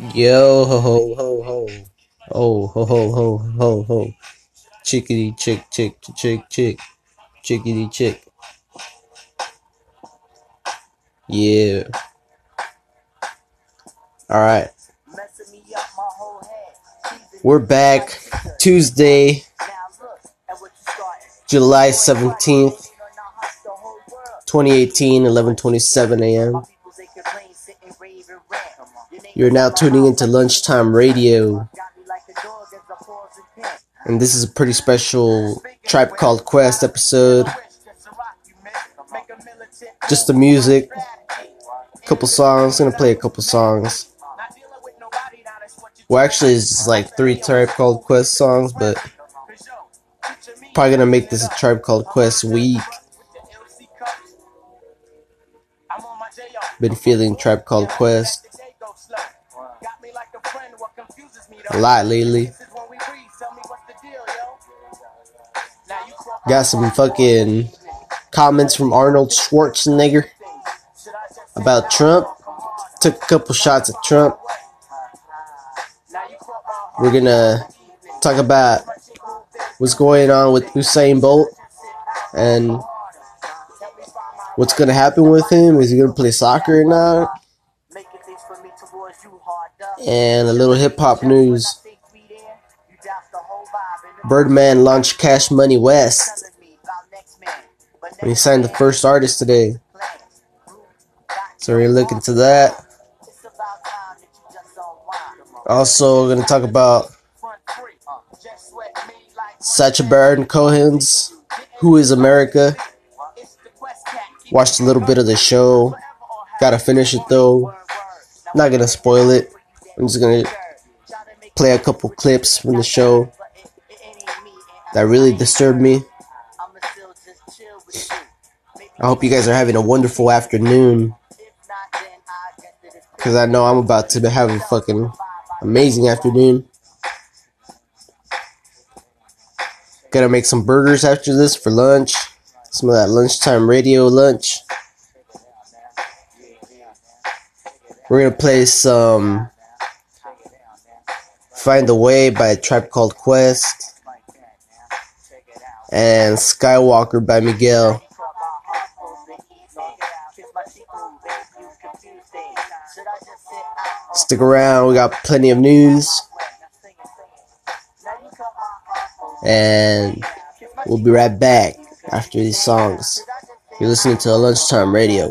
Yo ho ho ho ho. Oh ho ho ho ho ho. Chickity chick chick chick chick. Chickity chick. Yeah. Alright. We're back. Tuesday, July 17th, 2018, 11:27 a.m. You're now tuning into Lunchtime Radio. And this is a pretty special Tribe Called Quest episode. Just the music, a couple songs. Gonna play a couple songs. Well, actually, it's just like three Tribe Called Quest songs, but probably gonna make this a Tribe Called Quest week. Been feeling Tribe Called Quest a lot lately. Got some fucking comments from Arnold Schwarzenegger about Trump. Took a couple shots at Trump. We're gonna talk about what's going on with Usain Bolt and what's gonna happen with him. Is he gonna play soccer or not? And a little hip hop news. Birdman launched Cash Money West. He signed the first artist today. So we're gonna look into that. Also, we're gonna talk about Sacha Baron Cohen's Who is America? Watched a little bit of the show. Gotta finish it though. Not gonna spoil it. I'm just gonna play a couple clips from the show that really disturbed me. I hope you guys are having a wonderful afternoon. Because I know I'm about to have a fucking amazing afternoon. Gonna make some burgers after this for lunch. Some of that lunchtime radio lunch. We're gonna play some Find the Way by Tribe Called Quest and Skywalker by Miguel. Stick around, we got plenty of news. And we'll be right back after these songs. You're listening to lunchtime radio.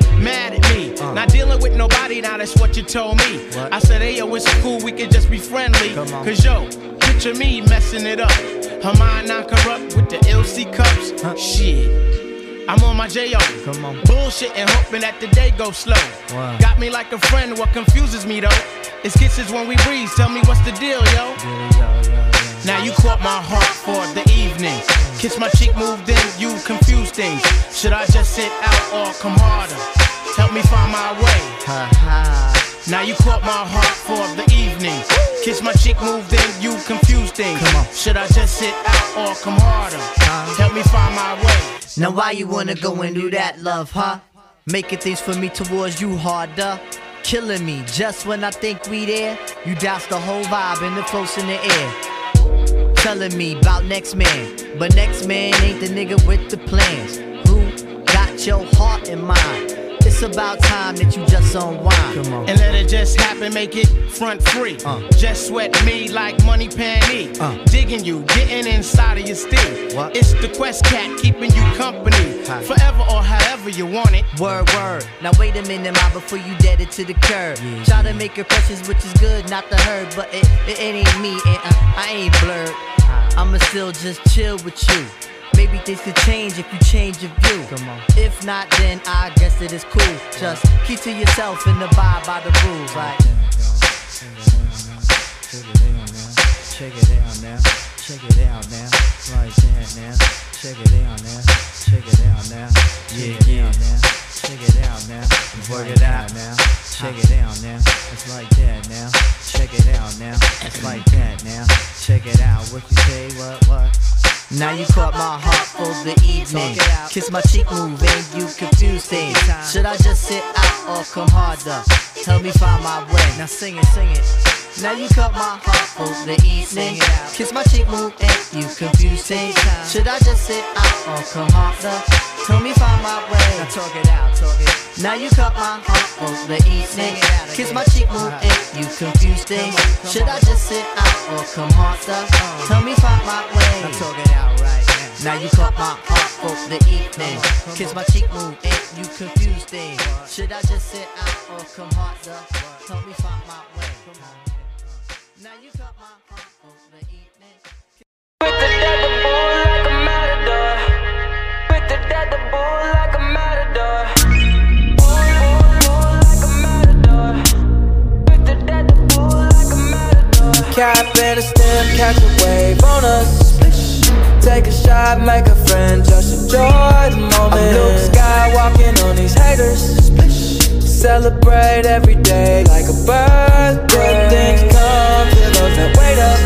mad at me. Uh. Not dealing with nobody, now that's what you told me. What? I said, hey, yo, it's cool, we can just be friendly. Cause yo, picture me messing it up. Her mind not corrupt with the LC cups. Huh? Shit. I'm on my J.O. Come on. Bullshit and hoping that the day goes slow. Wow. Got me like a friend, what confuses me though. It's kisses when we breathe, tell me what's the deal, yo. Yeah, yeah, yeah, now you caught my heart for the evening. Kiss my cheek, moved in, you confuse things. Should I just sit out or come harder? Help me find my way. Ha ha. Now you caught my heart for the evening. Kiss my cheek, moved in, you confuse things. Should I just sit out or come harder? Help me find my way. Now why you wanna go and do that, love, huh? Making things for me towards you harder. Killing me just when I think we there. You douse the whole vibe and the close in the air. Telling me about next man, but next man ain't the nigga with the plans. Who got your heart in mind? It's about time that you just unwind. And let it just happen, make it front free. Uh. Just sweat me like money panty. Uh. Digging you, getting inside of your steel. What? It's the Quest Cat keeping you company. Hi. Forever or however you want it. Word, word. Now wait a minute, ma, before you dead it to the curb. Yeah. Try to make impressions, which is good, not the herd. But it, it, it ain't me, and I ain't blurred. I'ma still just chill with you. Maybe things could change if you change your view. If not, then I guess it is cool. Just keep to yourself and abide by the rules. Like, check it out now, check it out now, right there now, check it out now, check it out now, yeah, yeah, now, check it out now, work it out now, check it out now, it's like that now, check it out now, it's like that now, check it out, what you say, what, what? Now you caught my heart for the evening. Kiss my cheek move you confused things. Should I just sit out or come harder? Help me find my way. Now sing it, sing it. Now you caught my heart for the evening. Kiss my cheek move you confused things. Should I just sit out or come harder? Help me find my way. Now talk it out, talk it. Now you caught my heart for the evening. Kiss my cheek move uh-huh. and you confused things. Should I just sit out or come harder? Uh-huh. Tell me find my way. Now talk it out right now. You caught my heart for the evening. Kiss my cheek move and you confused things. Should I just sit out or come harder? Help me find my way. Now you caught my heart for the evening. Cap and a stem, catch a wave on us. Take a shot, make a friend, just enjoy the moment. I'm Luke Skywalking on these haters. Celebrate every day like a birthday. Things come to those that wait up.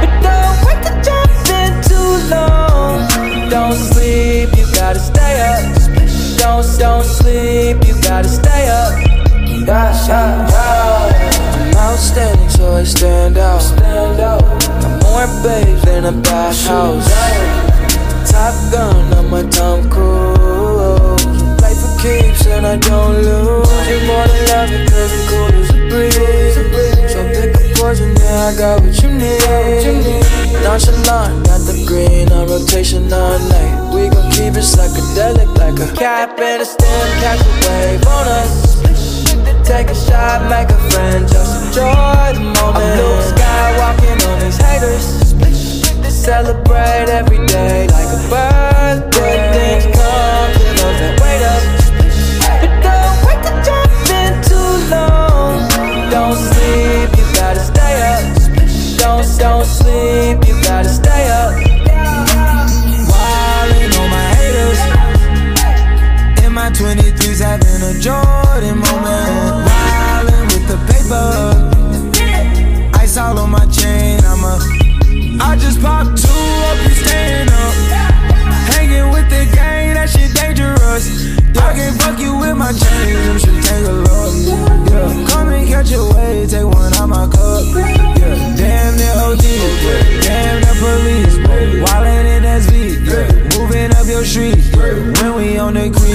But don't wait to jump in too long. Don't sleep, you gotta stay up. Don't, don't sleep, you gotta stay up. Yeah, yeah, yeah outstanding, so I stand out Stand out more babes than a bathhouse. Top gun on my Tom Cruise. Play for keeps and I don't lose. You more than love it cause it's cool as a breeze. So pick a poison, yeah, I got what you need. Nonchalant, got the green on rotation all night. We gon' keep it psychedelic like a cap and a stem, catch a wave on us. Take a shot, make a friend, just enjoy the moment. I'm Luke Skywalking on these haters. Celebrate every day like a birthday.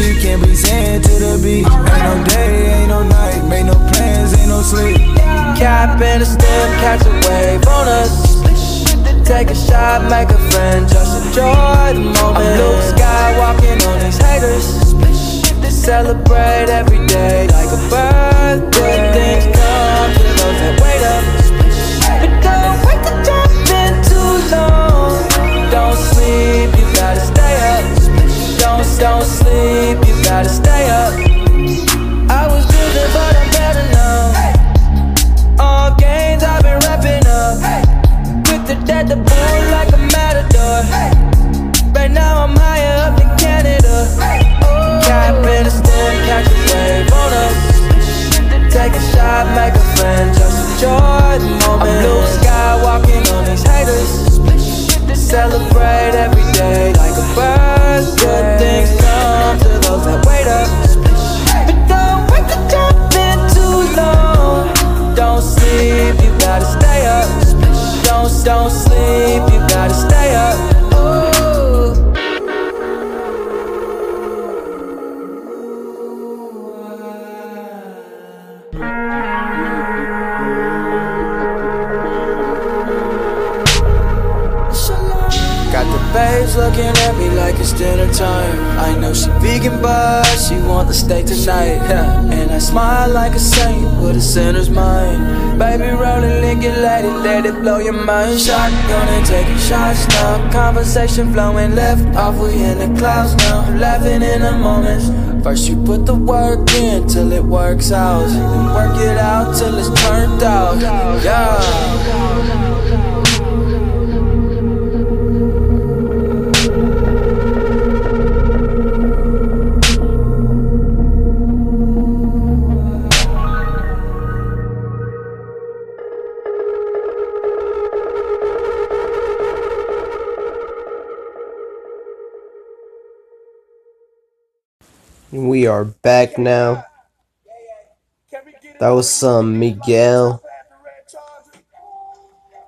Creek, can't be saying to the beat. Ain't no day, ain't no night, make no plans, ain't no sleep. Cap and a stem, catch a wave on us. Take a shot, make a friend, just enjoy the moment. I'm Luke Skywalking on these haters. Celebrate every day like a birthday. Things Don't, sleep, you gotta stay up. I was driven, but I'm better now All gains I've been wrapping up. With the dead, the bull like a matador. Right now I'm higher up in Canada. Cap in a stem, catch a wave on us. Take a shot, make a friend, just enjoy the moment. I'm Luke Skywalking on these haters. Celebrate every don't sleep, you gotta stay up. Got the face looking it's dinner time. I know she vegan, but she want the steak tonight. And I smile like a saint with a sinner's mind. Baby, rolling, lick it, let it, let it blow your mind. Shotgun and taking shots now. Conversation flowing left off, we in the clouds now. Laughing in the moments. First you put the work in till it works out. Then work it out till it's turned out. Yeah. Are back now. That was some Miguel.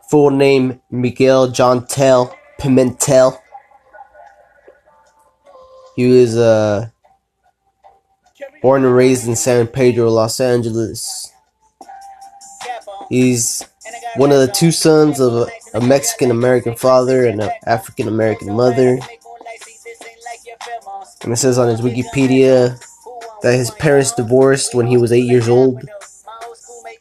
Full name Miguel John Pimentel. He was uh, born and raised in San Pedro, Los Angeles. He's one of the two sons of a, a Mexican American father and an African American mother. And it says on his Wikipedia that his parents divorced when he was eight years old.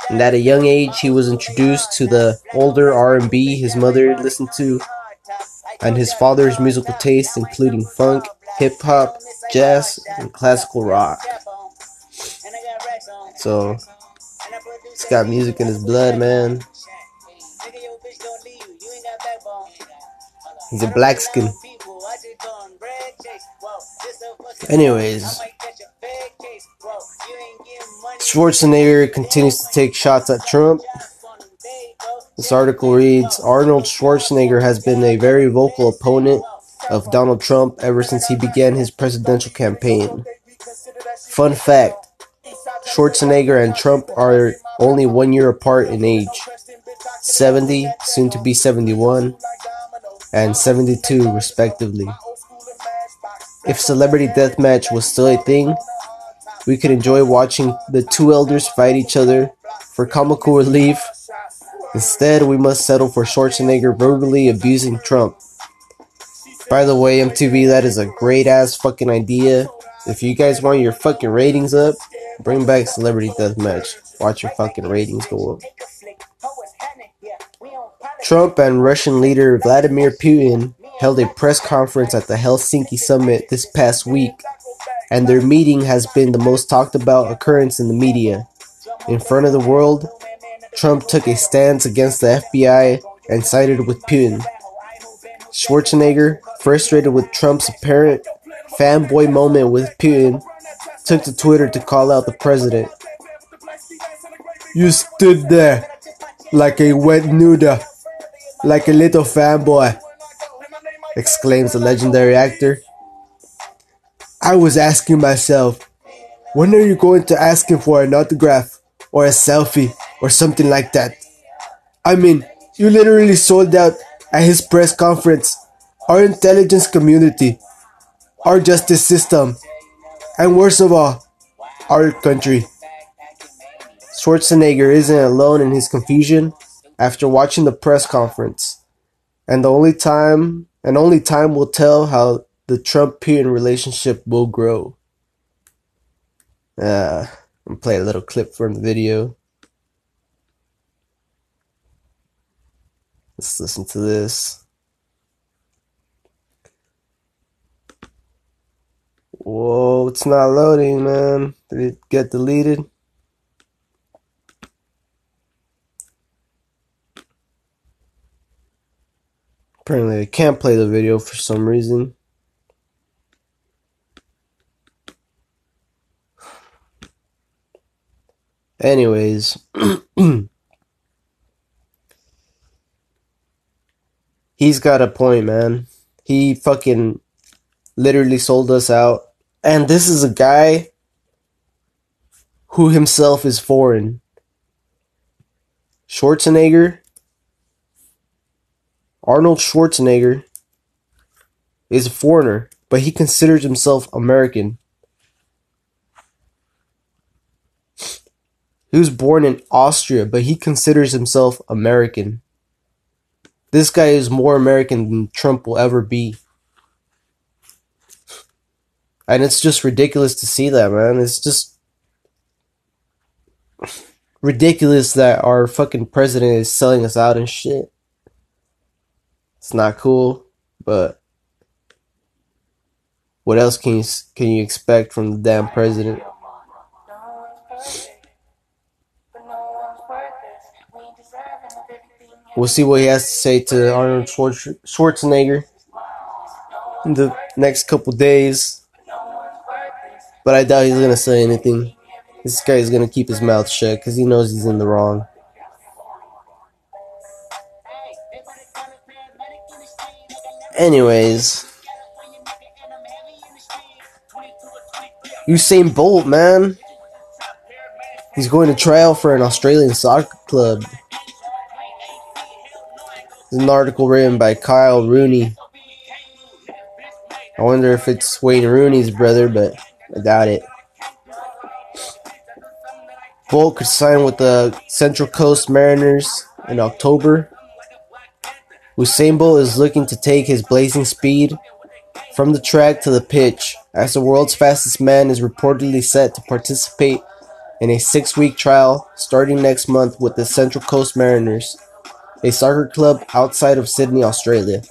And at a young age, he was introduced to the older R&B his mother listened to, and his father's musical taste, including funk, hip hop, jazz, and classical rock. So, he's got music in his blood, man. He's a black skin. Anyways, Schwarzenegger continues to take shots at Trump. This article reads Arnold Schwarzenegger has been a very vocal opponent of Donald Trump ever since he began his presidential campaign. Fun fact Schwarzenegger and Trump are only one year apart in age 70, soon to be 71, and 72, respectively. If Celebrity Deathmatch was still a thing, we could enjoy watching the two elders fight each other for comical relief. Instead, we must settle for Schwarzenegger verbally abusing Trump. By the way, MTV, that is a great ass fucking idea. If you guys want your fucking ratings up, bring back Celebrity Deathmatch. Watch your fucking ratings go up. Trump and Russian leader Vladimir Putin held a press conference at the Helsinki summit this past week, and their meeting has been the most talked about occurrence in the media. In front of the world, Trump took a stance against the FBI and sided with Putin. Schwarzenegger, frustrated with Trump's apparent fanboy moment with Putin, took to Twitter to call out the president. You stood there like a wet noodle, like a little fanboy, exclaims the legendary actor. I was asking myself, when are you going to ask him for an autograph or a selfie or something like that? I mean, you literally sold out at his press conference. Our intelligence community, our justice system, and worst of all, our country. Schwarzenegger isn't alone in his confusion after watching the press conference. And the only time and only time will tell how the Trump Putin relationship will grow. Uh, I'm play a little clip from the video. Let's listen to this. Whoa, it's not loading, man. Did it get deleted? Apparently, I can't play the video for some reason. Anyways, he's got a point, man. He fucking literally sold us out. And this is a guy who himself is foreign. Schwarzenegger, Arnold Schwarzenegger, is a foreigner, but he considers himself American. He was born in Austria, but he considers himself American. This guy is more American than Trump will ever be. And it's just ridiculous to see that, man. It's just ridiculous that our fucking president is selling us out and shit. It's not cool, but what else can you can you expect from the damn president? We'll see what he has to say to Arnold Schwarzenegger in the next couple days. But I doubt he's gonna say anything. This guy is gonna keep his mouth shut because he knows he's in the wrong. Anyways, Usain Bolt, man. He's going to trial for an Australian soccer club. There's an article written by Kyle Rooney. I wonder if it's Wayne Rooney's brother, but I doubt it. Bolt could sign with the Central Coast Mariners in October. Usain Bolt is looking to take his blazing speed from the track to the pitch, as the world's fastest man is reportedly set to participate in a six-week trial starting next month with the Central Coast Mariners a soccer club outside of Sydney, Australia.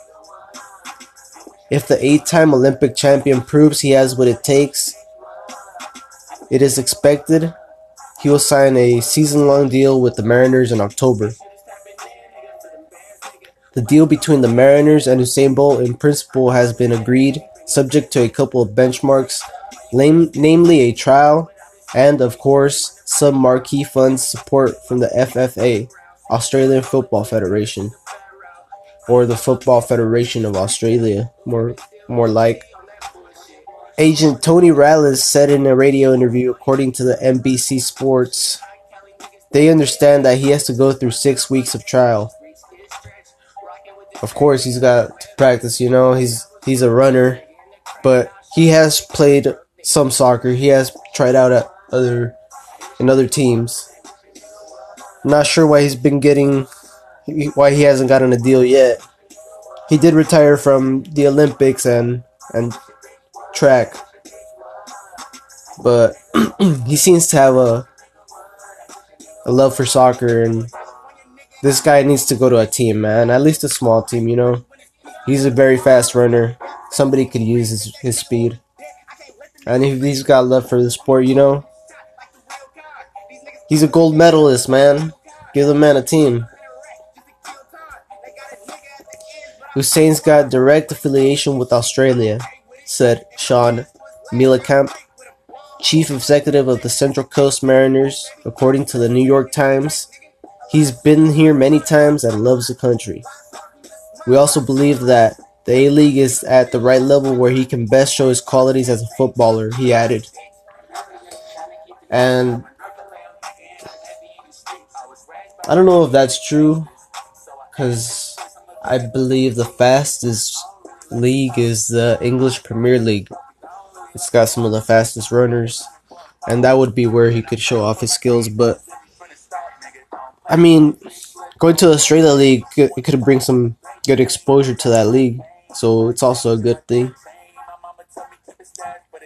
If the eight-time Olympic champion proves he has what it takes, it is expected he will sign a season-long deal with the Mariners in October. The deal between the Mariners and Usain Bolt in principle has been agreed, subject to a couple of benchmarks, namely a trial and, of course, some marquee funds support from the FFA. Australian Football Federation or the Football Federation of Australia, more more like. Agent Tony Rallis said in a radio interview, according to the NBC Sports, they understand that he has to go through six weeks of trial. Of course, he's got to practice. You know, he's he's a runner, but he has played some soccer. He has tried out at other in other teams. Not sure why he's been getting, why he hasn't gotten a deal yet. He did retire from the Olympics and and track, but he seems to have a a love for soccer, and this guy needs to go to a team, man. At least a small team, you know. He's a very fast runner. Somebody could use his, his speed. And if he's got love for the sport, you know, He's a gold medalist, man. Give the man a team. Usain's got direct affiliation with Australia, said Shaun Mielekamp, chief executive of the Central Coast Mariners, according to the New York Times. He's been here many times and loves the country. We also believe that the A League is at the right level where he can best show his qualities as a footballer, he added. And I don't know if that's true, because I believe the fastest league is the English Premier League. It's got some of the fastest runners, and that would be where he could show off his skills. But I mean, going to Australia League, it could bring some good exposure to that league, so it's also a good thing.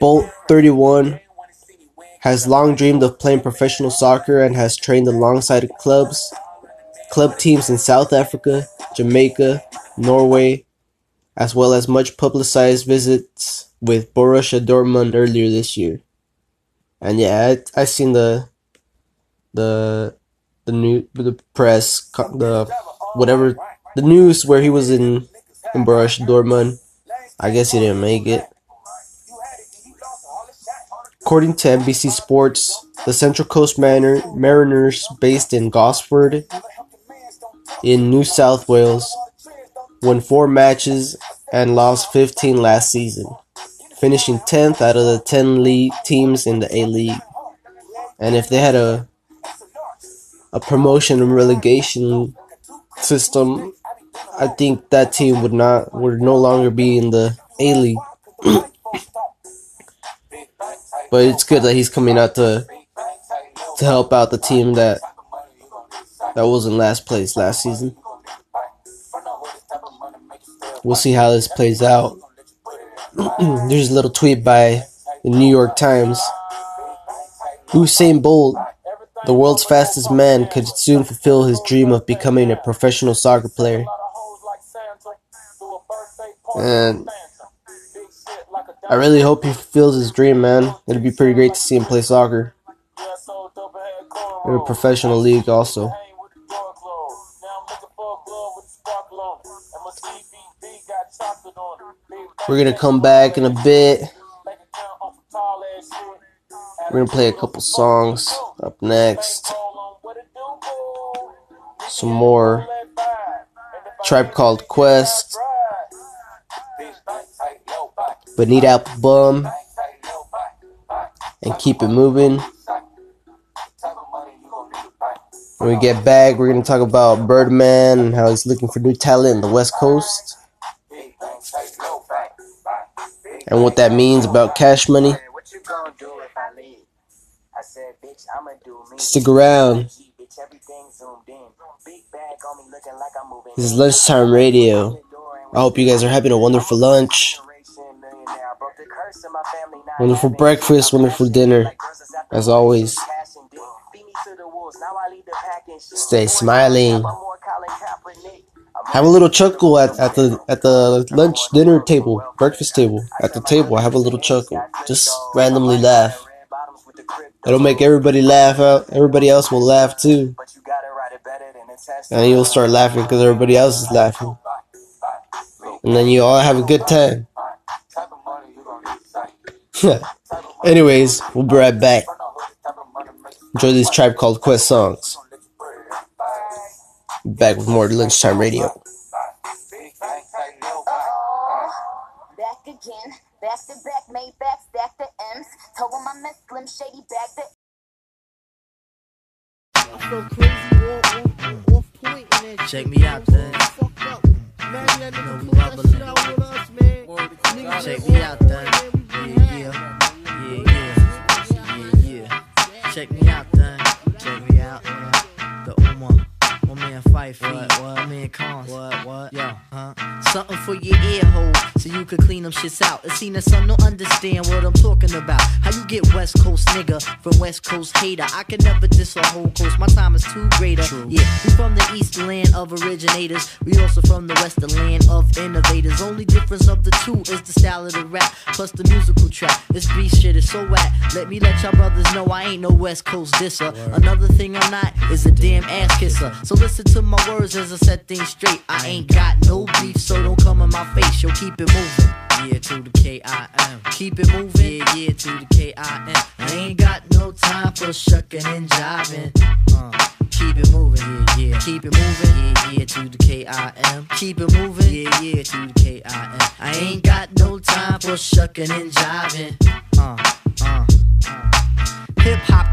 Bolt 31 has long dreamed of playing professional soccer and has trained alongside clubs, club teams in South Africa, Jamaica, Norway, as well as much publicized visits with Borussia Dortmund earlier this year. And yeah, I I seen the the the new the press the whatever the news where he was in in Borussia Dortmund. I guess he didn't make it. According to NBC Sports, the Central Coast Mariners, based in Gosford in New South Wales, won four matches and lost 15 last season, finishing 10th out of the 10 league teams in the A League. And if they had a a promotion and relegation system, I think that team would not would no longer be in the A League. But it's good that he's coming out to to help out the team that that was in last place last season. We'll see how this plays out. There's a little tweet by the New York Times. Usain Bolt, the world's fastest man, could soon fulfill his dream of becoming a professional soccer player. And I really hope he fulfills his dream, man. It'd be pretty great to see him play soccer in a professional league, also. We're gonna come back in a bit. We're gonna play a couple songs up next. Some more Tribe Called Quest. Bonita Applebum. And keep it moving. When we get back, we're gonna talk about Birdman and how he's looking for new talent in the West Coast. And what that means about cash money. Stick around. This is lunchtime radio. I hope you guys are having a wonderful lunch, wonderful breakfast, wonderful dinner. As always, stay smiling. Have a little chuckle at, at the at the lunch dinner table, breakfast table. At the table, I have a little chuckle. Just randomly laugh. It'll make everybody laugh out. Everybody else will laugh too. And you'll start laughing because everybody else is laughing. And then you all have a good time. Anyways, we'll be right back. Enjoy this tribe called Quest songs. Back with more lunchtime radio. Back again, back to back, made back, stack the M's. Told him I miss Slim Shady back the so crazy, off, off, off point in that Check me out, then. Fucked up. Man, that nigga pulled that shit out with us, man. Nigga, Check me out, then. Yeah, yeah. Yeah, yeah. Yeah, yeah. Check me out, then. Check me out, man. The Uma. My man Phife, what, what? My man Cons, what, what? Yo, huh? Something for your ear hole, so you could clean them shits out. It's seen that some don't understand what I'm talking about. How you get West Coast nigga from West Coast hater? I can never diss a whole coast. My time is too greater. True. Yeah, we from the East land of originators. We also from the Western land of innovators. Only difference of the two is the style of the rap plus the musical track. This beat shit is so whack. Let me let y'all brothers know I ain't no West Coast disser. Another thing I'm not is a damn ass kisser. So listen to my words as I set things straight. I ain't got no beef, so don't come in my face. Yo, keep it moving. Yeah, to the K-I-M. Keep it moving. Yeah, yeah, to the K-I-M. I ain't got no time for shucking and jiving. Uh, keep it moving. Yeah, yeah. Keep it moving. Yeah, yeah, to the K-I-M. Keep it moving. Yeah, yeah, to the K-I-M. I ain't got no time for shucking and jiving. Uh, uh, uh. Hip hop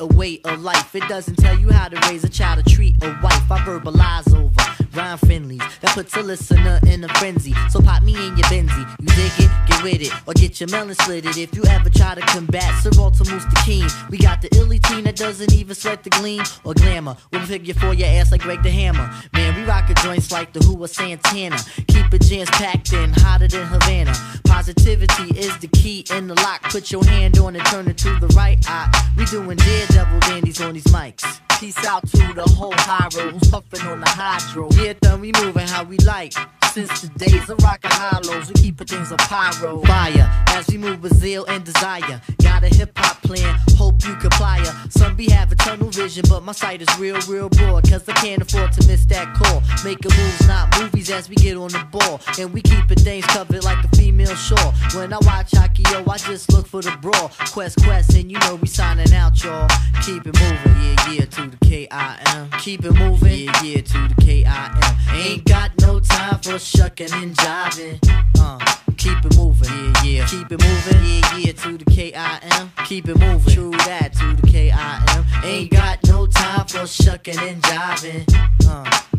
a way of life. It doesn't tell you how to raise a child or treat a wife. I verbalize over rhyme friendlies that puts a listener in a frenzy. So pop me in your Benzie. You dig it? Get with it. Or get your melon slitted. If you ever try to combat Sir Walter the King, we got the illy team that doesn't even sweat the gleam or glamour. We'll pick you for your ass like Greg the Hammer. Man, we rock a joints like the Who or Santana. Keep it jams packed in, hotter than Havana. Positivity is the key in the lock. Put your hand on it, turn it to the right eye. We doing daredevil dandies on these mics. Peace out to the whole high road who's puffing on the hydro. Yeah, then we moving how we like. Since the days of rockin' hollows, we keepin' things a pyro. Fire as we move with zeal and desire. Got a hip hop plan, hope you comply. Some be having tunnel vision, but my sight is real, real broad. Cause I can't afford to miss that call. Making moves, not movies, as we get on the ball. And we keepin' things covered like a female shore. When I watch yo, I just look for the brawl. Quest, quest, and you know we signing out, y'all. Keep it moving, yeah, yeah, to the K I M. Keep it moving, yeah, yeah, to the K I M. Ain't got no time for shucking and jiving. Uh, keep it moving, yeah, yeah. Keep it moving, yeah, yeah, to the K I M. Keep it moving, true that to the K I M. Ain't got no time for shucking and jiving. Uh,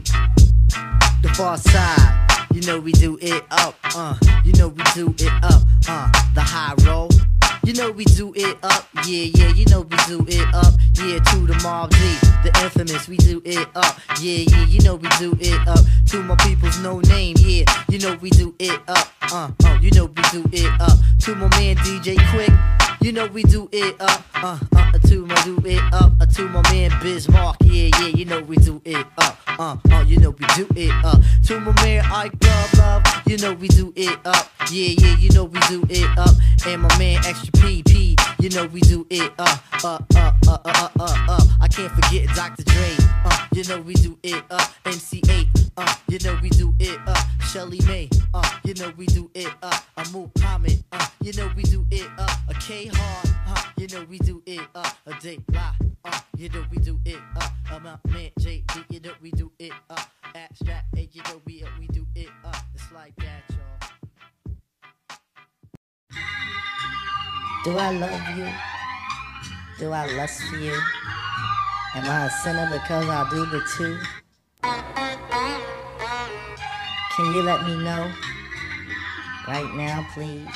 the Pharcyde. You know we do it up, uh. You know we do it up, uh. The high roll. You know we do it up, yeah, yeah, you know we do it up, yeah, to the Mobb Deep, the infamous, we do it up, yeah, yeah, you know we do it up, to my people's no name, yeah, you know we do it up, uh, uh, you know we do it up, to my man DJ Quik, you know we do it up, uh, uh, to my do it up, uh, to my man Bismarck, yeah, yeah, you know we do it up, uh, uh, you know we do it up, to my man Ike Love Love, you know we do it up, yeah, yeah, you know we do it up, and my man Extra PP, you know we do it up, uh, uh, uh, uh, uh, uh, uh, I can't forget Dr. Dre, uh, you know we do it up, MC Eiht, uh, you know we do it up, Shelly May, uh, you know we do it up, a Muhammad, uh, you know we do it up, a K Hard, uh, you know we do it up, a Day Lie, uh, you know we do it up, a my man JD, you know we do it up, Abstract, hey, you know we, we do it up, it's like that, y'all. Do I love you? Do I lust for you? Am I a sinner because I do the two? Can you let me know? Right now, please.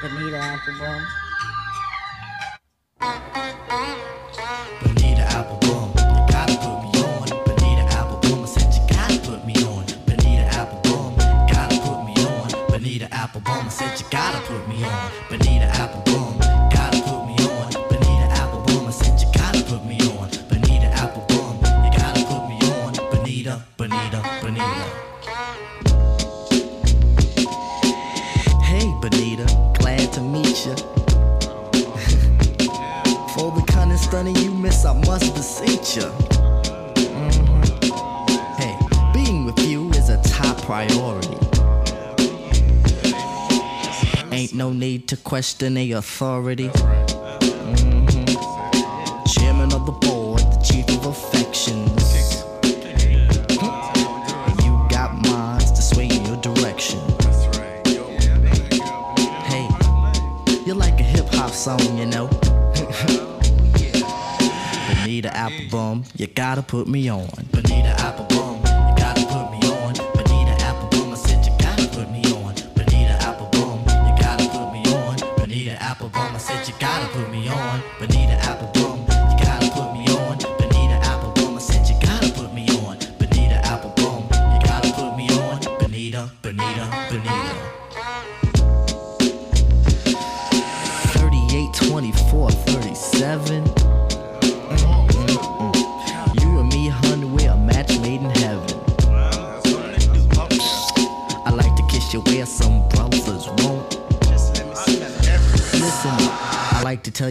Bonita Applebum. Question a authority.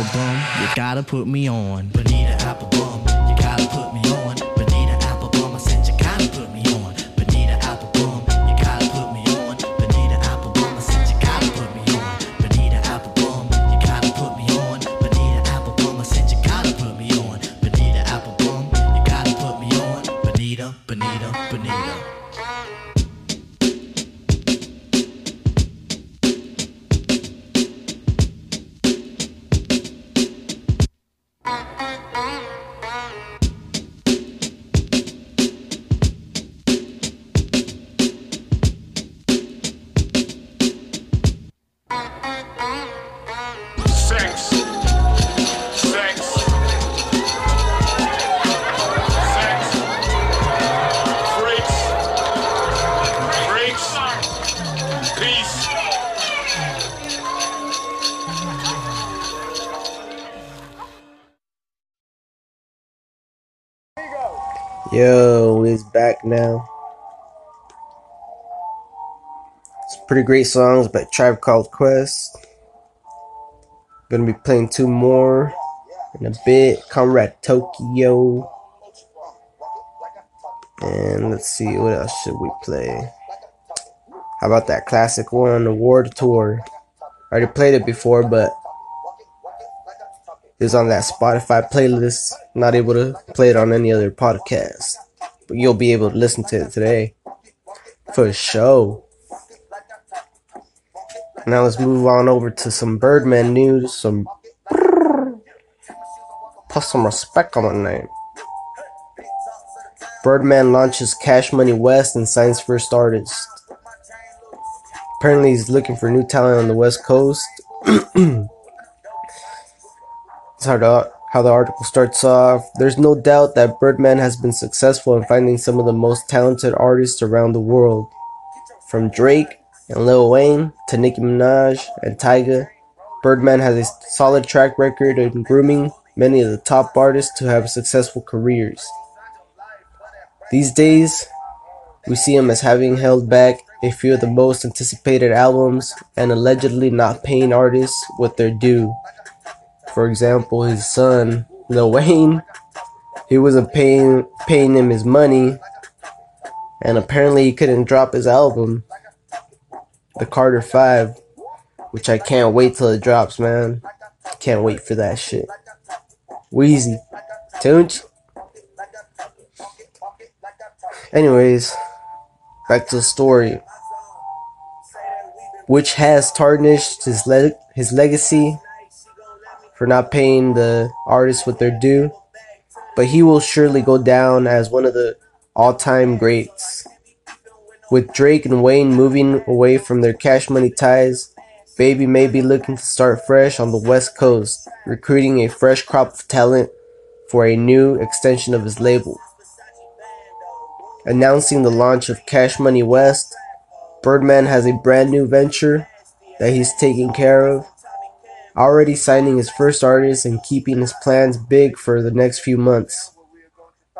You gotta put me on. Bonita Yo, it's back now. It's pretty great songs by Tribe Called Quest. Gonna be playing two more in a bit. Comrade Tokyo. And let's see, what else should we play? How about that classic one, The Award Tour? I already played it before, but was on that Spotify playlist. Not able to play it on any other podcast. But you'll be able to listen to it today. For sure. Now let's move on over to some Birdman news. Some put some respect on my name. Birdman launches Cash Money West and signs first artist. Apparently, he's looking for new talent on the West Coast. How the, how the article starts off. There's no doubt that Birdman has been successful in finding some of the most talented artists around the world. From Drake and Lil Wayne to Nicki Minaj and Tyga, Birdman has a solid track record in grooming many of the top artists to have successful careers. These days, we see him as having held back a few of the most anticipated albums and allegedly not paying artists what they're due. For example, his son, Lil Wayne, he wasn't paying paying him his money, and apparently he couldn't drop his album, The Carter Five, which I can't wait till it drops, man. Can't wait for that shit. Weezy, Tunechi. Anyways, back to the story, which has tarnished his le- his legacy for not paying the artists what they're due, but he will surely go down as one of the all-time greats. With Drake and Wayne moving away from their cash money ties, Baby may be looking to start fresh on the West Coast, recruiting a fresh crop of talent for a new extension of his label. Announcing the launch of Cash Money West, Birdman has a brand new venture that he's taking care of, already signing his first artist and keeping his plans big for the next few months.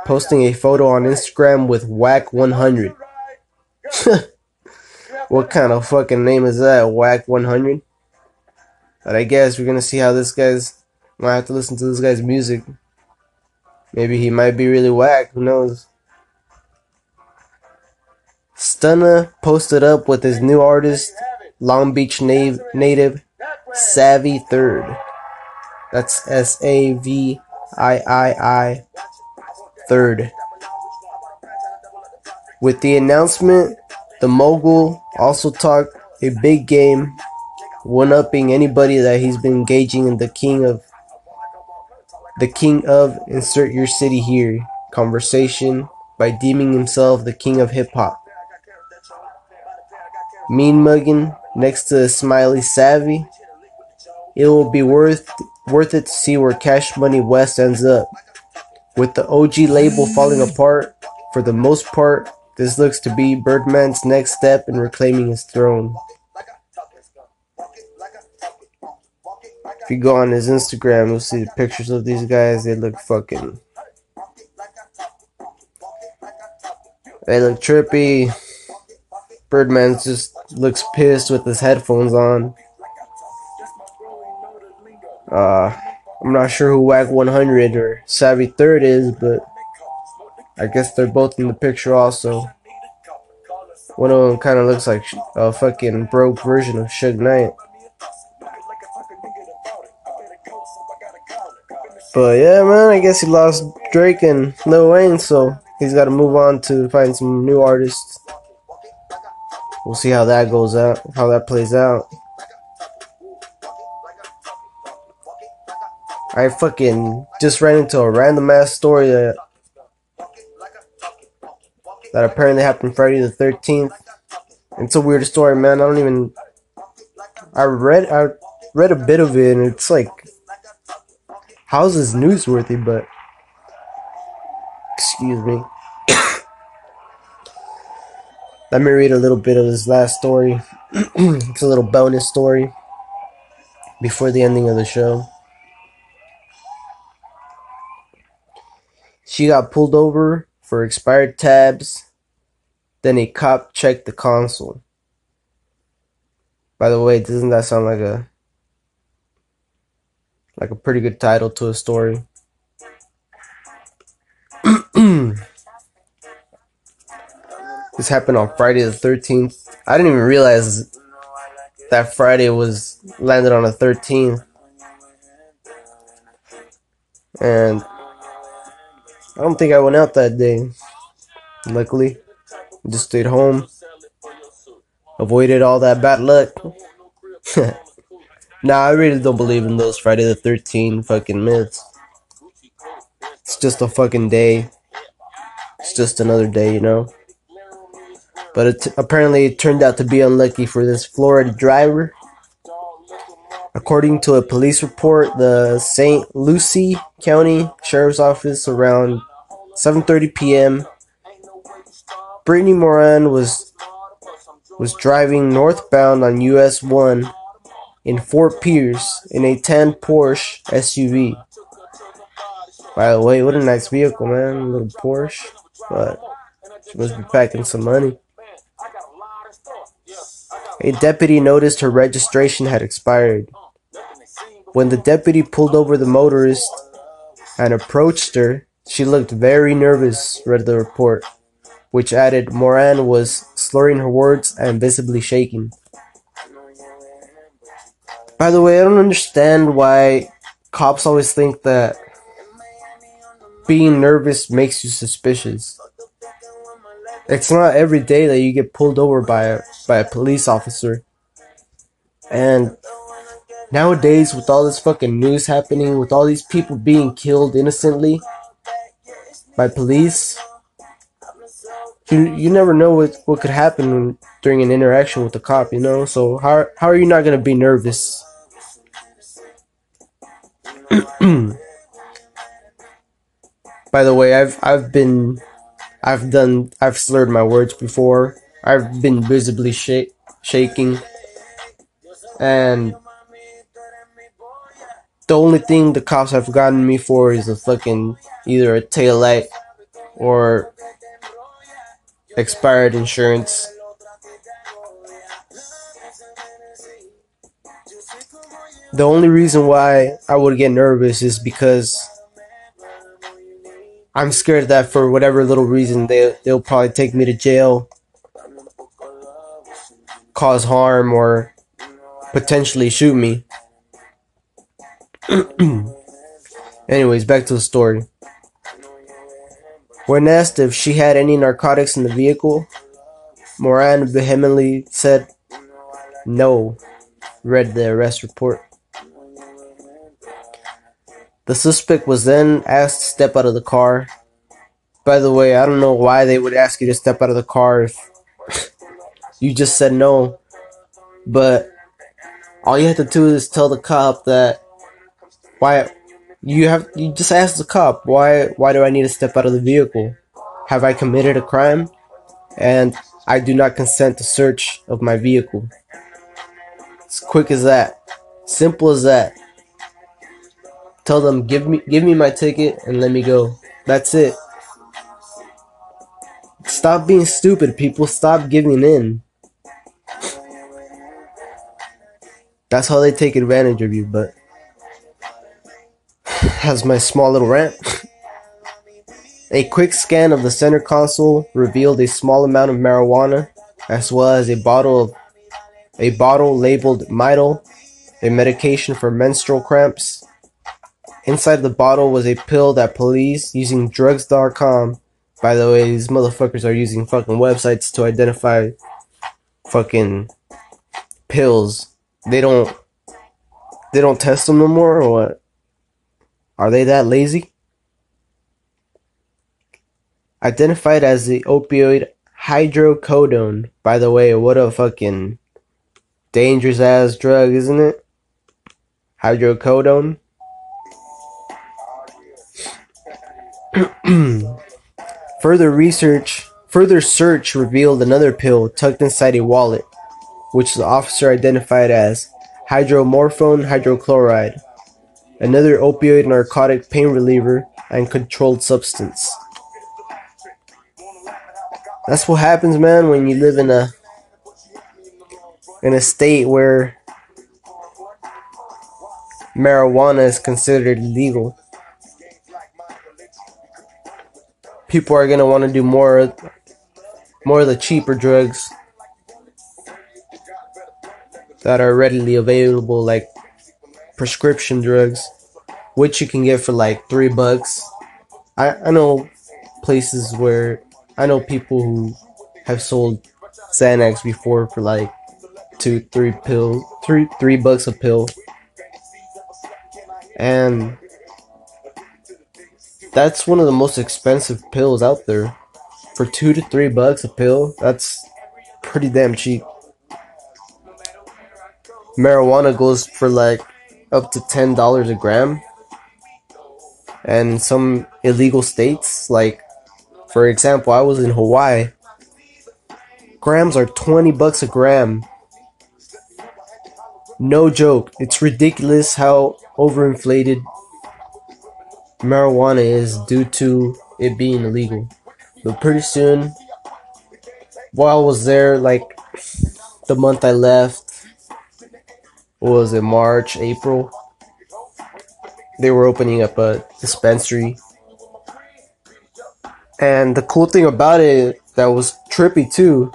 Posting a photo on Instagram with Wack 100. what kind of fucking name is that? Wack 100? But I guess we're gonna see how this guy's. Might have to listen to this guy's music. Maybe he might be really whack. Who knows? Stunna posted up with his new artist, Long Beach nav- native Savvy Third. That's S A V I I I Third. With the announcement, the mogul also talked a big game, one upping anybody that he's been engaging in the king of the king of insert your city here conversation by deeming himself the king of hip hop. Mean mugging next to Smiley Savvy. It will be worth worth it to see where Cash Money West ends up. With the OG label falling apart, for the most part, this looks to be Birdman's next step in reclaiming his throne. If you go on his Instagram, you'll see the pictures of these guys. They look fucking. They look trippy. Birdman just looks pissed with his headphones on. Uh, I'm not sure who Wack 100 or Savvy Third is, but I guess they're both in the picture also. One of them kind of looks like a fucking broke version of Suge Knight. But yeah, man, I guess he lost Drake and Lil Wayne, so he's got to move on to find some new artists. We'll see how that goes out, how that plays out. I fucking just ran into a random ass story that that apparently happened Friday the thirteenth. It's a weird story, man. I don't even. I read I read a bit of it, and it's like, how's this newsworthy? But excuse me. Let me read a little bit of this last story. it's a little bonus story before the ending of the show. She got pulled over for expired tabs. Then a cop checked the console. By the way, doesn't that sound like a like a pretty good title to a story? this happened on Friday the 13th. I didn't even realize that Friday was landed on the 13th. And I don't think I went out that day. Luckily, just stayed home. Avoided all that bad luck. nah, I really don't believe in those Friday the 13th fucking myths. It's just a fucking day. It's just another day, you know? But it apparently it turned out to be unlucky for this Florida driver. According to a police report, the St. Lucie County Sheriff's Office around 7:30 p.m. Brittany Moran was was driving northbound on US 1 in Fort Pierce in a tan Porsche SUV. By the way, what a nice vehicle, man. A little Porsche. But she must be packing some money. A deputy noticed her registration had expired. When the deputy pulled over the motorist and approached her, she looked very nervous, read the report, which added Moran was slurring her words and visibly shaking. By the way, I don't understand why cops always think that being nervous makes you suspicious. It's not every day that you get pulled over by a, by a police officer. And nowadays, with all this fucking news happening, with all these people being killed innocently by police, you you never know what, what could happen during an interaction with a cop, you know? So how how are you not gonna be nervous? By the way, I've I've been I've done I've slurred my words before. I've been visibly shake, shaking. And the only thing the cops have gotten me for is a fucking either a tail light or expired insurance. The only reason why I would get nervous is because I'm scared that for whatever little reason they they'll probably take me to jail, cause harm, or potentially shoot me. Anyways, back to the story. When asked if she had any narcotics in the vehicle, Moran vehemently said no, read the arrest report. The suspect was then asked to step out of the car. By the way, I don't know why they would ask you to step out of the car if you just said no. But all you have to do is tell the cop that why you have you just ask the cop why why do I need to step out of the vehicle? Have I committed a crime? And I do not consent to search of my vehicle. It's quick as that. Simple as that. Tell them give me give me my ticket and let me go. That's it. Stop being stupid, people. Stop giving in. That's how they take advantage of you, but has my small little rant. A quick scan of the center console revealed a small amount of marijuana, as well as a bottle of a bottle labeled Midol, a medication for menstrual cramps. Inside the bottle was a pill that police using drugs.com. By the way, these motherfuckers are using fucking websites to identify fucking pills. They don't they don't test them no more or what? Are they that lazy? Identified as the opioid hydrocodone. By the way, what a fucking dangerous ass drug, isn't it? Hydrocodone. further research, further search revealed another pill tucked inside a wallet, which the officer identified as hydromorphone hydrochloride, another opioid narcotic pain reliever and controlled substance. That's what happens, man, when you live in a in a state where marijuana is considered legal. People are gonna want to do more, more of the cheaper drugs that that are readily available, like prescription drugs, which you can get for like three bucks. I, I know places where I know people who have sold Xanax before for like two, three pills, three, three bucks a pill, and that's one of the most expensive pills out there. For two to three bucks a pill, that's pretty damn cheap. Marijuana goes for like up to ten dollars a gram. And some illegal states, like for example, I was in Hawaii. Grams are twenty bucks a gram. No joke. It's ridiculous how overinflated marijuana is due to it being illegal. But pretty soon, while I was there, like the month I left, was it March, April? They were opening up a dispensary. And the cool thing about it that was trippy too,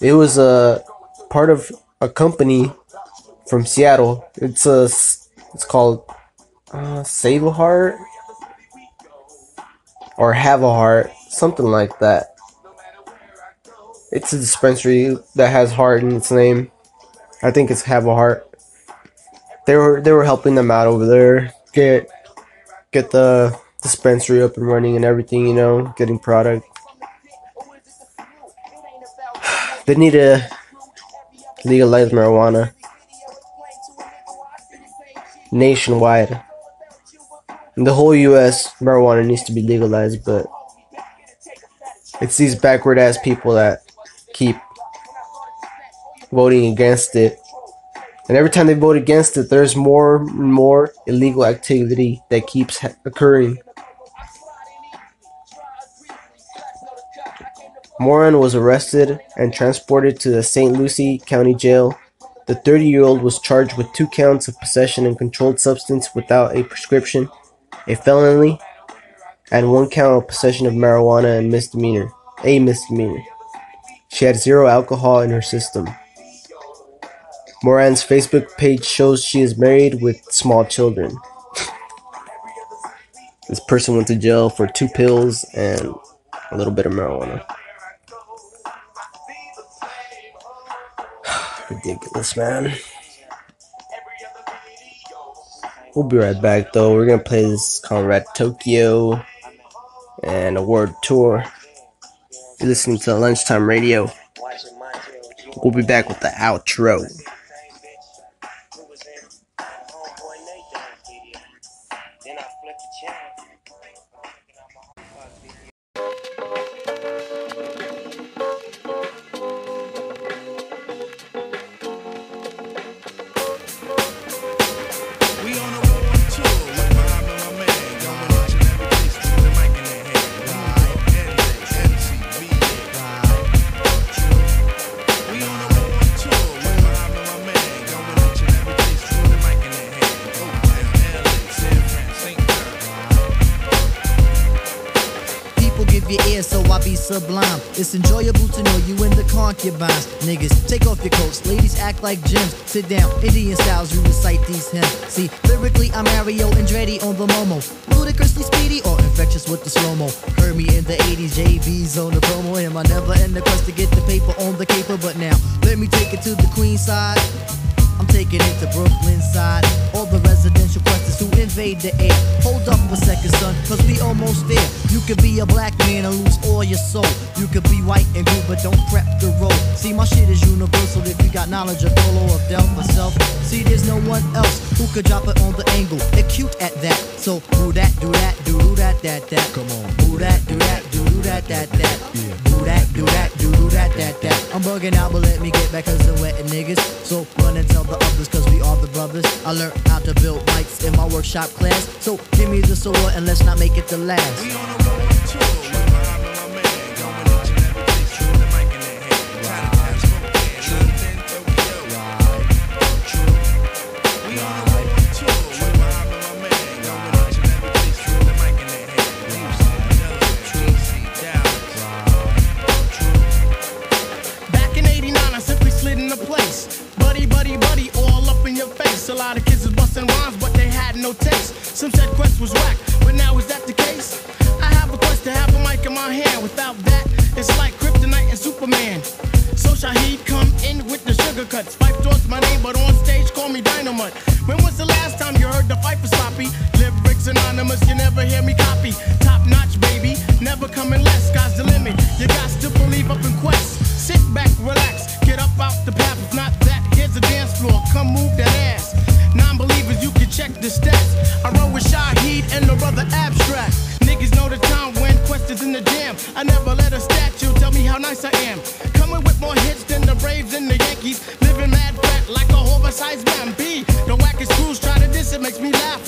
it was a part of a company from Seattle. It's a it's called uh, Save a Heart or Have a Heart, something like that. It's a dispensary that has heart in its name. I think it's Have a Heart. They were they were helping them out over there get get the dispensary up and running and everything, you know, getting product. They need to legalize marijuana nationwide. In the whole US, marijuana needs to be legalized, but it's these backward ass people that keep voting against it. And every time they vote against it, there's more and more illegal activity that keeps occurring. Moran was arrested and transported to the St. Lucie County Jail. The 30 year old was charged with two counts of possession and controlled substance without a prescription, a felony, and one count of possession of marijuana and misdemeanor, a misdemeanor. She had zero alcohol in her system. Moran's Facebook page shows she is married with small children. this person went to jail for two pills and a little bit of marijuana. Ridiculous, man. We'll be right back, though. We're gonna play this Conrad Tokyo and a word tour. You're listening to Lunchtime Radio. We'll be back with the outro. Concubines. Niggas, take off your coats. Ladies act like gems. Sit down, Indian styles, you recite these hymns. See, lyrically, I'm Mario Andretti on the Momo. Ludicrously speedy or infectious with the slow mo. Heard me in the 80s, JB's on the promo. Am I never in the quest to get the paper on the caper? But now, let me take it to the queen side. I'm taking it to Brooklyn side. All the residential questions who invade the air. Hold up a second, son, cause we almost there. You could be a black man and lose all your soul. You could be white and blue, but don't prep the road. See, my shit is universal if you got knowledge of Dolo of Del myself. See, there's no one else who could drop it on the angle. They're cute at that. So do that, do that, do that, that, that. Come on. Do that, do that, do that, that, that. Do that, do that, do do that, that, that. I'm bugging out, but let me get back cause I'm wetting niggas. So run and tell the others cause we are the brothers. I learned how to build mics in my workshop class. So give me the sword and let's not make it the last.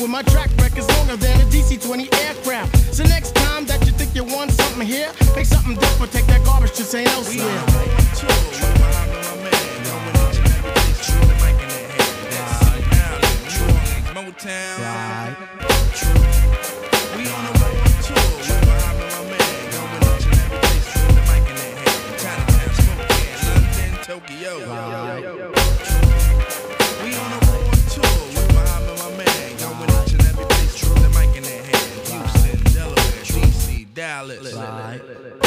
With my track record's longer than a DC 20 aircraft. So next time that you think you want something here, make something different, take that garbage to St. Elsewhere. Motown. Right. We on a Dallas.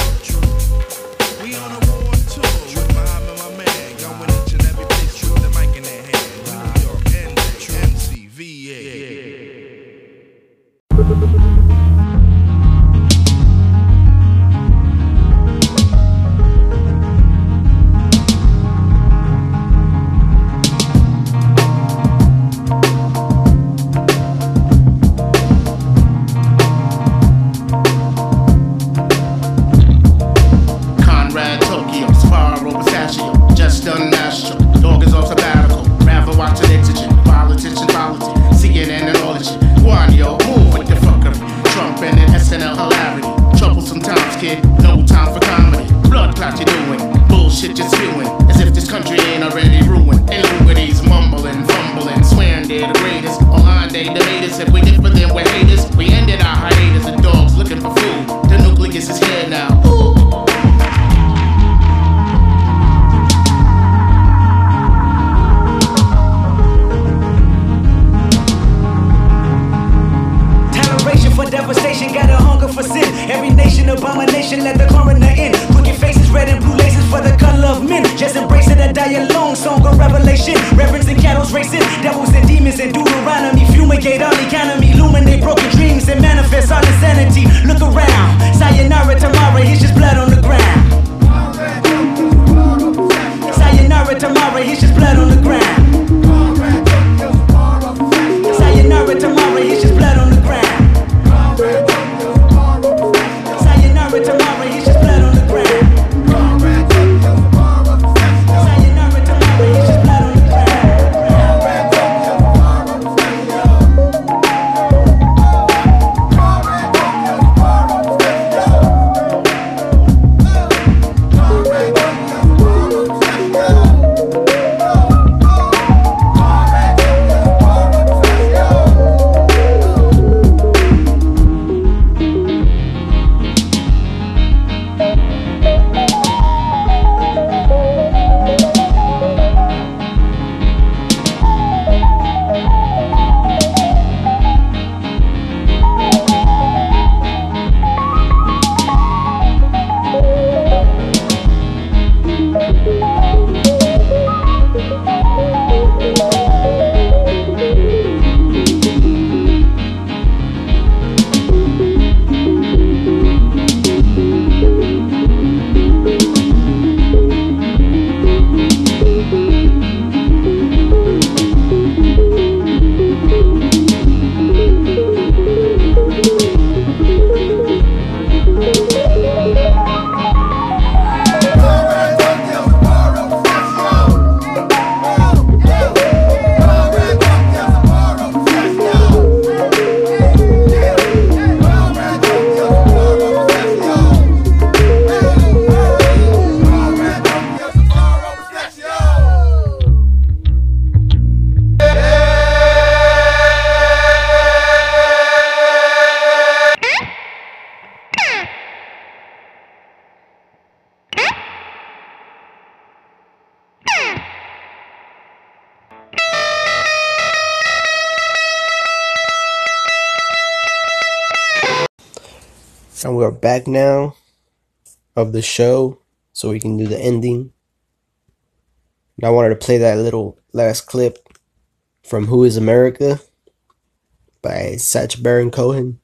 nation, abomination, let the coroner in. Crooked faces, red and blue laces for the color of men. Just embrace it and die alone. Song of revelation, referencing cattle's racing, devils and demons and Deuteronomy. Fumigate all economy, illuminate broken dreams and manifest all insanity. Look around, sayonara tomorrow, It's just blood on the ground. Sayonara tomorrow, It's just blood on the ground. Sayonara tomorrow, It's just blood on the ground. And we're back now of the show so we can do the ending. And I wanted to play that little last clip from Who is America by Sacha Baron Cohen.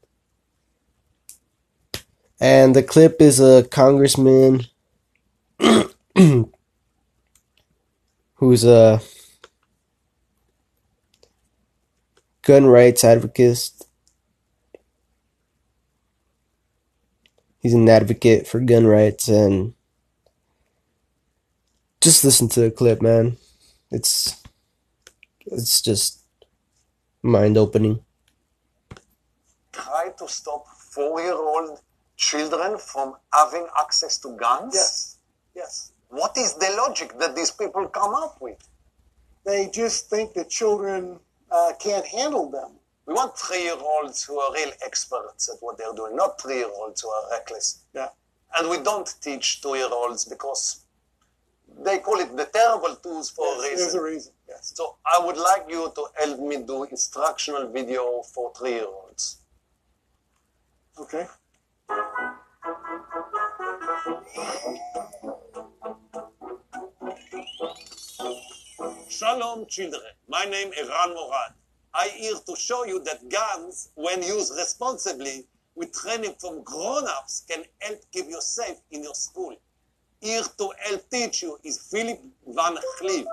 And the clip is a congressman who's a gun rights advocate. He's an advocate for gun rights and just listen to the clip, man. It's it's just mind opening. try to stop four-year-old children from having access to guns? Yes. Yes. What is the logic that these people come up with? They just think that children uh, can't handle them. We want three-year-olds who are real experts at what they're doing, not three-year-olds who are reckless. Yeah. And we don't teach two-year-olds because they call it the terrible tools for a reason. There's a reason. Yes. So I would like you to help me do instructional video for three-year-olds. Okay. Shalom, children. My name is Eran Morad. I here to show you that guns, when used responsibly, with training from grown-ups, can help keep you safe in your school. Here to help teach you is Philip Van Cleave.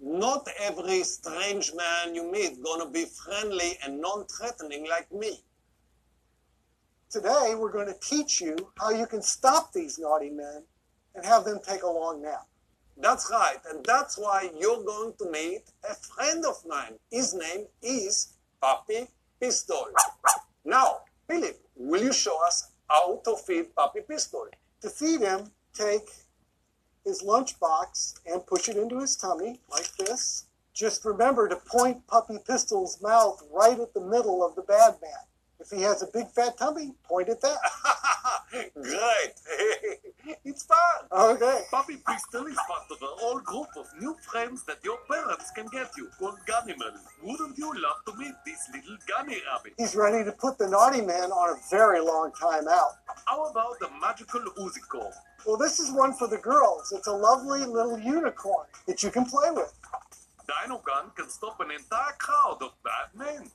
Not every strange man you meet is gonna be friendly and non-threatening like me. Today we're going to teach you how you can stop these naughty men and have them take a long nap. That's right, and that's why you're going to meet a friend of mine. His name is Puppy Pistol. Now, Philip, will you show us how to feed Puppy Pistol? To feed him, take his lunchbox and push it into his tummy like this. Just remember to point Puppy Pistol's mouth right at the middle of the bad man. If he has a big fat tummy, point at that. Great! it's fun! Okay. Puppy Pistol is part of a whole group of new friends that your parents can get you called Gunnimals. Wouldn't you love to meet this little gunny rabbit? He's ready to put the naughty man on a very long time out. How about the magical Uzicorn? Well, this is one for the girls. It's a lovely little unicorn that you can play with. Dino Gun can stop an entire crowd of bad men.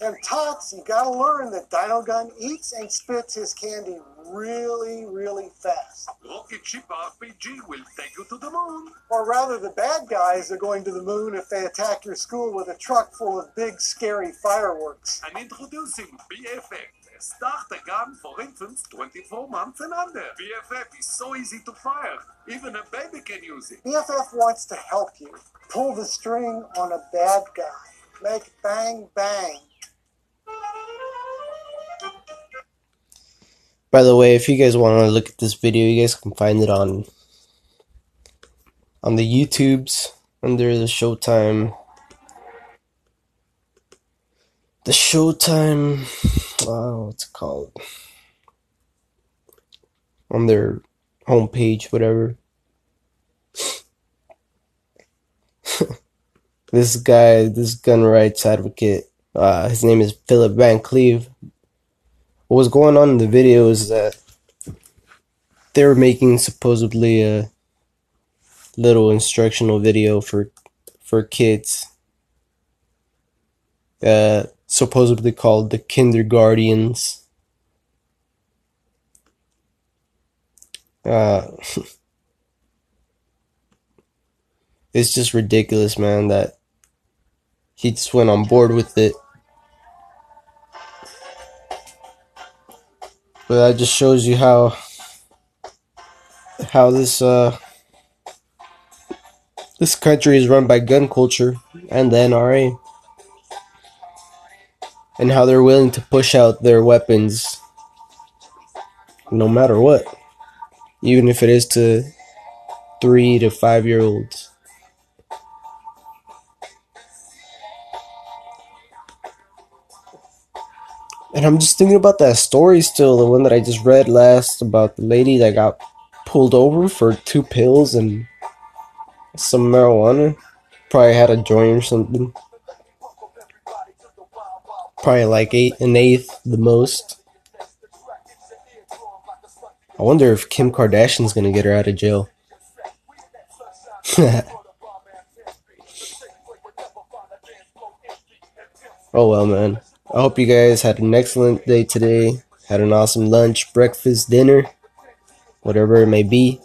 And Tots, you gotta learn that Dino Gun eats and spits his candy really, really fast. Rocket Ship RPG will take you to the moon. Or rather, the bad guys are going to the moon if they attack your school with a truck full of big, scary fireworks. And introducing BFF, Start a gun for infants 24 months and under. BFF is so easy to fire, even a baby can use it. BFF wants to help you pull the string on a bad guy. Make bang, bang. By the way, if you guys want to look at this video, you guys can find it on on the YouTubes under the Showtime the Showtime oh, what's it called? On their homepage, whatever. this guy, this gun rights advocate, uh, his name is Philip Van Cleave. What was going on in the video is that they were making supposedly a little instructional video for for kids. Uh, supposedly called the Kinderguardians. Uh, it's just ridiculous, man, that he just went on board with it. But that just shows you how how this uh this country is run by gun culture and the NRA. And how they're willing to push out their weapons no matter what. Even if it is to three to five year olds. And I'm just thinking about that story still, the one that I just read last about the lady that got pulled over for two pills and some marijuana. Probably had a joint or something. Probably like eight an eighth the most. I wonder if Kim Kardashian's gonna get her out of jail. oh well, man. I hope you guys had an excellent day today. Had an awesome lunch, breakfast, dinner, whatever it may be.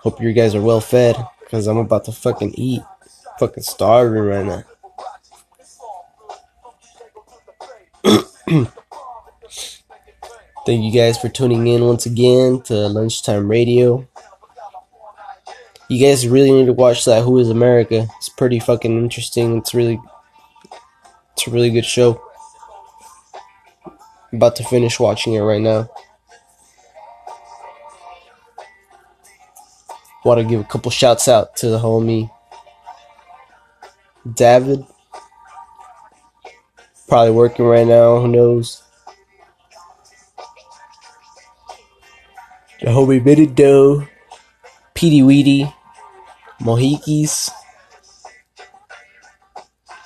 Hope you guys are well fed, because I'm about to fucking eat. Fucking starving right now. Thank you guys for tuning in once again to Lunchtime Radio. You guys really need to watch that Who is America. It's pretty fucking interesting. It's really it's a really good show. I'm about to finish watching it right now. Want to give a couple shouts out to the homie David. Probably working right now, who knows? The homie Minido, Petey Weedy, Mohikis.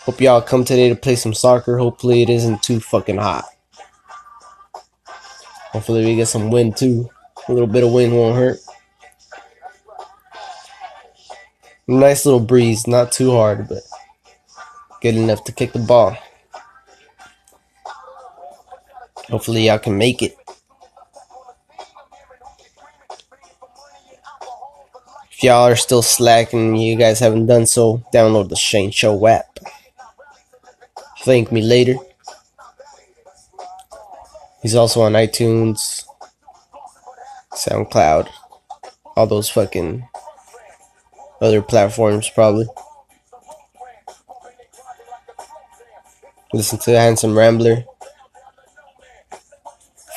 Hope y'all come today to play some soccer. Hopefully it isn't too fucking hot. Hopefully we get some wind too. A little bit of wind won't hurt. Nice little breeze, not too hard, but good enough to kick the ball. Hopefully y'all can make it. If y'all are still slacking you guys haven't done so, download the Shane Show app. Thank me later. He's also on iTunes, SoundCloud, all those fucking other platforms probably. Listen to Handsome Rambler.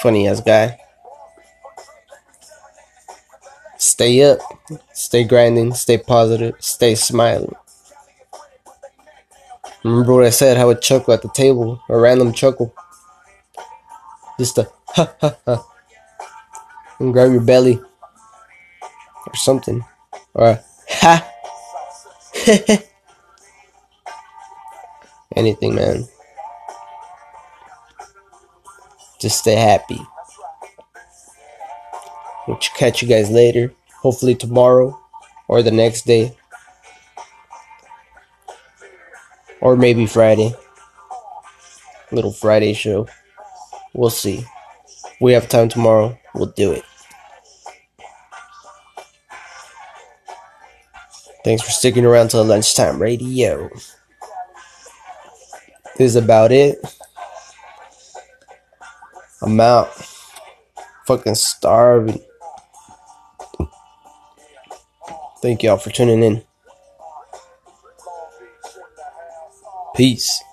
Funny ass guy. Stay up, stay grinding, stay positive, stay smiling. Remember what I said? How a chuckle at the table, a random chuckle. Just a ha ha ha. And grab your belly. Or something. Or a ha. Anything, man. Just stay happy. We'll catch you guys later. Hopefully tomorrow or the next day. Or maybe Friday. Little Friday show. We'll see. We have time tomorrow. We'll do it. Thanks for sticking around till lunchtime radio. This is about it. I'm out. Fucking starving. Thank y'all for tuning in. Peace.